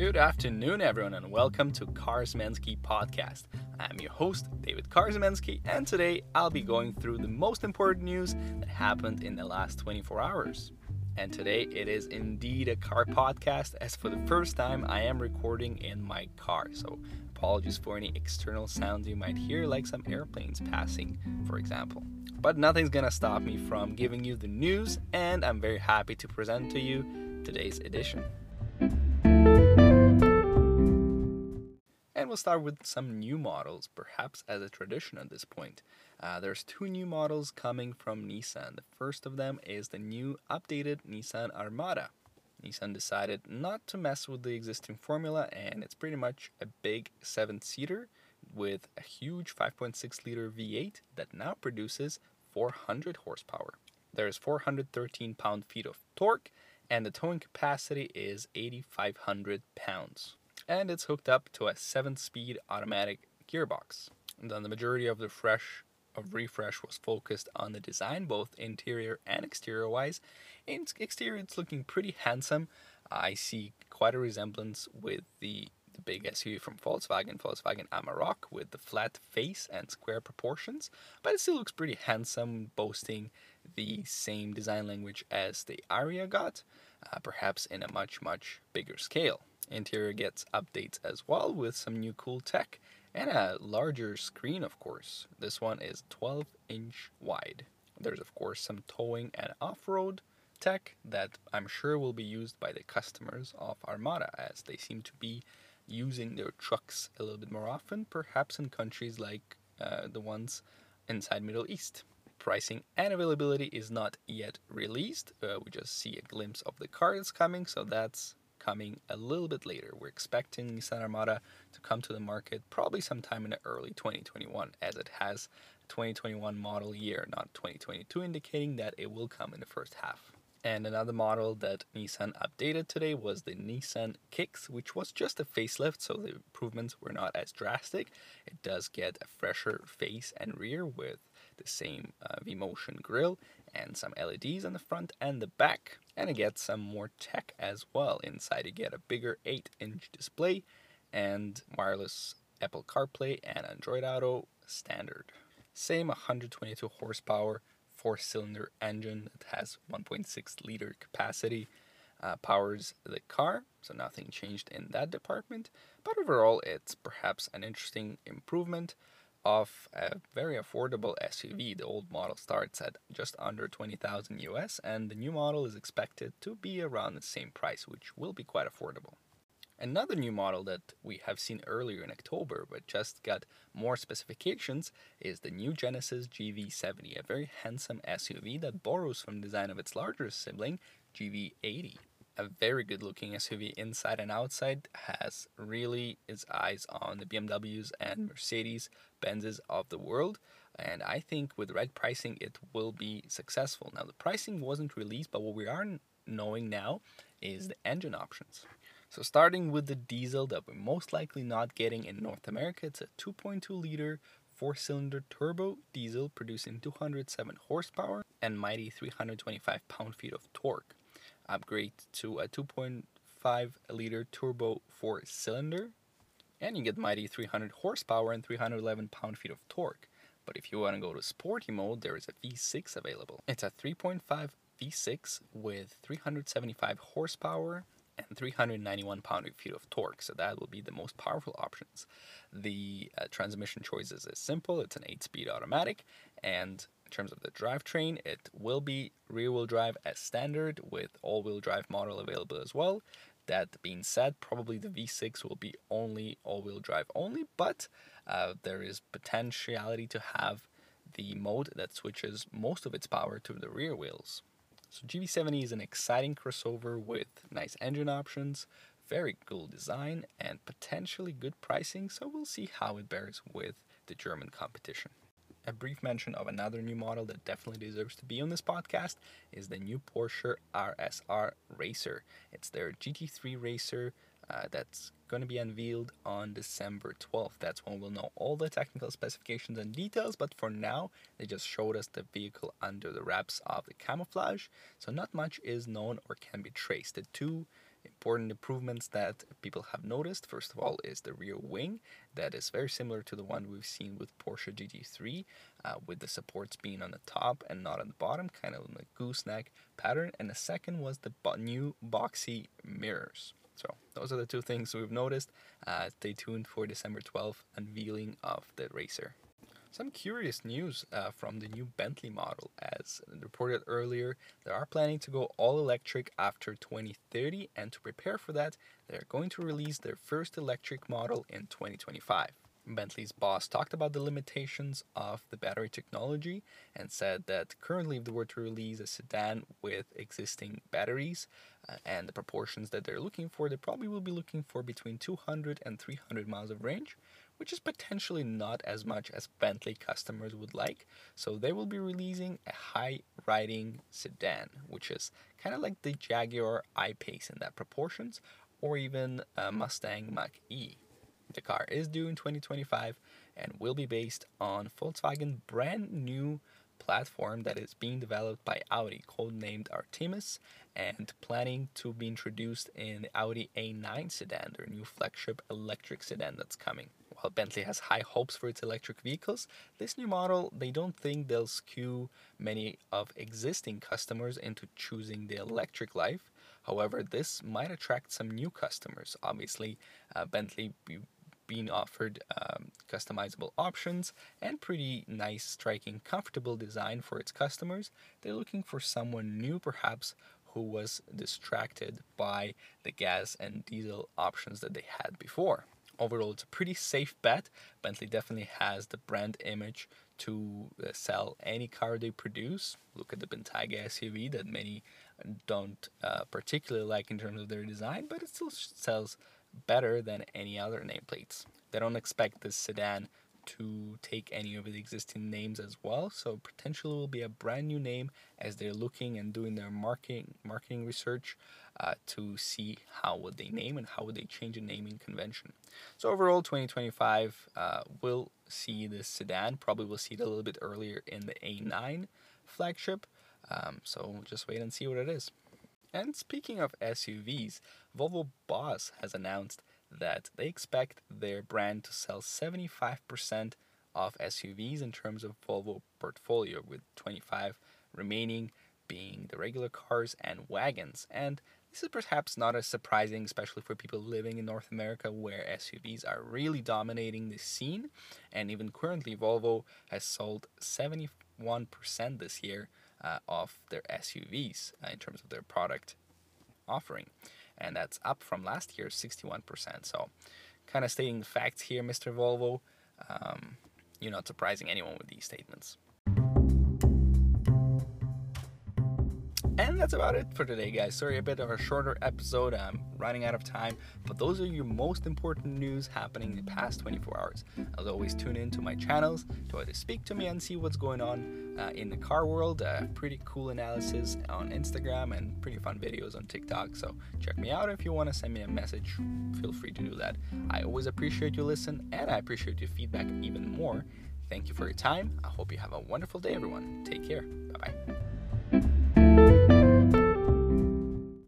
Good afternoon, everyone, and welcome to Karzmensky Podcast. I'm your host, David Karzmensky, and today I'll be going through the most important news that happened in the last 24 hours. And today it is indeed a car podcast, as for the first time I am recording in my car. So apologies for any external sounds you might hear, like some airplanes passing, for example. But nothing's gonna stop me from giving you the news, and I'm very happy to present to you today's edition. We'll start with some new models, perhaps as a tradition at this point. Uh, there's two new models coming from Nissan. The first of them is the new updated Nissan Armada. Nissan decided not to mess with the existing formula, and it's pretty much a big seven seater with a huge 5.6 liter V8 that now produces 400 horsepower. There's 413 pound feet of torque, and the towing capacity is 8,500 pounds. And it's hooked up to a 7 speed automatic gearbox. And then the majority of the fresh of refresh was focused on the design, both interior and exterior wise. In exterior, it's looking pretty handsome. I see quite a resemblance with the the big SUV from Volkswagen, Volkswagen Amarok, with the flat face and square proportions, but it still looks pretty handsome, boasting the same design language as the Ariya got, uh, perhaps in a much, much bigger scale. Interior gets updates as well with some new cool tech and a larger screen, of course. This one is 12 inch wide. There's, of course, some towing and off road tech that I'm sure will be used by the customers of Armada as they seem to be using their trucks a little bit more often, perhaps in countries like uh, the ones inside Middle East. Pricing and availability is not yet released. Uh, we just see a glimpse of the car that's coming, so that's coming a little bit later. We're expecting Nissan Armada to come to the market probably sometime in the early 2021, as it has 2021 model year, not 2022, indicating that it will come in the first half. And another model that Nissan updated today was the Nissan Kicks, which was just a facelift, so the improvements were not as drastic. It does get a fresher face and rear with the same uh, V-Motion grille and some LEDs on the front and the back. And it gets some more tech as well. Inside you get a bigger 8-inch display and wireless Apple CarPlay and Android Auto standard. Same 122 horsepower four cylinder engine that has 1.6 liter capacity. Uh, powers the car, so nothing changed in that department. But overall, it's perhaps an interesting improvement of a very affordable SUV. The old model starts at just under 20,000 US, and the new model is expected to be around the same price, which will be quite affordable. Another new model that we have seen earlier in October but just got more specifications is the new Genesis GV70, a very handsome SUV that borrows from the design of its larger sibling, GV80. A very good looking SUV inside and outside has really its eyes on the BMWs and mm-hmm. Mercedes Benzes of the world. And I think with right pricing, it will be successful. Now, the pricing wasn't released, but what we are knowing now is the engine options. So starting with the diesel that we're most likely not getting in North America, it's a 2.2 liter four-cylinder turbo diesel producing 207 horsepower and mighty 325 pound-feet of torque. Upgrade to a 2.5 liter turbo four-cylinder and you get mighty 300 horsepower and 311 pound-feet of torque. But if you want to go to sporty mode, there is a V6 available. It's a 3.5 V6 with 375 horsepower and 391 pound-feet of torque. So that will be the most powerful options. The uh, transmission choices is simple. It's an 8-speed automatic, and in terms of the drivetrain, it will be rear-wheel drive as standard with all-wheel drive model available as well. That being said, probably the V6 will be only all-wheel drive only, but uh, there is potentiality to have the mode that switches most of its power to the rear wheels. So GV70 is an exciting crossover with nice engine options, very cool design, and potentially good pricing, so we'll see how it bears with the German competition. A brief mention of another new model that definitely deserves to be on this podcast is the new Porsche RSR Racer. It's their GT3 racer uh, that's going to be unveiled on December 12th. That's when we'll know all the technical specifications and details, but for now, they just showed us the vehicle under the wraps of the camouflage, so not much is known or can be traced. The two important improvements that people have noticed, first of all, is the rear wing that is very similar to the one we've seen with Porsche GT3, uh, with the supports being on the top and not on the bottom, kind of in the gooseneck pattern. And the second was the new boxy mirrors. So those are the two things we've noticed. Uh, stay tuned for December 12th unveiling of the racer. Some curious news uh, from the new Bentley model. As reported earlier, they are planning to go all electric after 2030, and to prepare for that, they are going to release their first electric model in 2025. Bentley's boss talked about the limitations of the battery technology and said that currently, if they were to release a sedan with existing batteries uh, and the proportions that they're looking for, they probably will be looking for between 200 and 300 miles of range, which is potentially not as much as Bentley customers would like. So they will be releasing a high riding sedan, which is kind of like the Jaguar I-Pace in that proportions, or even a Mustang Mach-E. The car is due in 2025 and will be based on Volkswagen brand new platform that is being developed by Audi, codenamed Artemis, and planning to be introduced in the Audi A9 sedan, their new flagship electric sedan that's coming. While Bentley has high hopes for its electric vehicles, this new model, they don't think they'll skew many of existing customers into choosing the electric life. However, this might attract some new customers. Obviously, uh, Bentley being offered um, customizable options and pretty nice, striking, comfortable design for its customers. They're looking for someone new, perhaps, who was distracted by the gas and diesel options that they had before. Overall, it's a pretty safe bet. Bentley definitely has the brand image to uh, sell any car they produce. Look at the Bentayga SUV that many don't uh, particularly like in terms of their design, but it still sells better than any other nameplates. They don't expect this sedan to take any of the existing names as well. So potentially will be a brand new name as they're looking and doing their marketing marketing research uh, to see how would they name and how would they change the naming convention. So overall, 2025 uh, will see this sedan. Probably will see it a little bit earlier in the A9 flagship. Um, so just wait and see what it is. And speaking of SUVs, Volvo Boss has announced that they expect their brand to sell 75% of SUVs in terms of Volvo portfolio, with 25 remaining being the regular cars and wagons. And this is perhaps not as surprising, especially for people living in North America where SUVs are really dominating the scene. And even currently, Volvo has sold 71% this year uh, of their SUVs uh, in terms of their product offering. And that's up from last year's 61%. So, kind of stating the facts here, Mr. Volvo. Um, you're not surprising anyone with these statements. That's about it for today, guys. Sorry, a bit of a shorter episode. I'm running out of time, but those are your most important news happening in the past 24 hours. As always, tune in to my channels to either speak to me and see what's going on uh, in the car world. Uh, pretty cool analysis on Instagram and pretty fun videos on TikTok. So check me out if you want to send me a message. Feel free to do that. I always appreciate you listen, and I appreciate your feedback even more. Thank you for your time. I hope you have a wonderful day, everyone. Take care. Bye bye.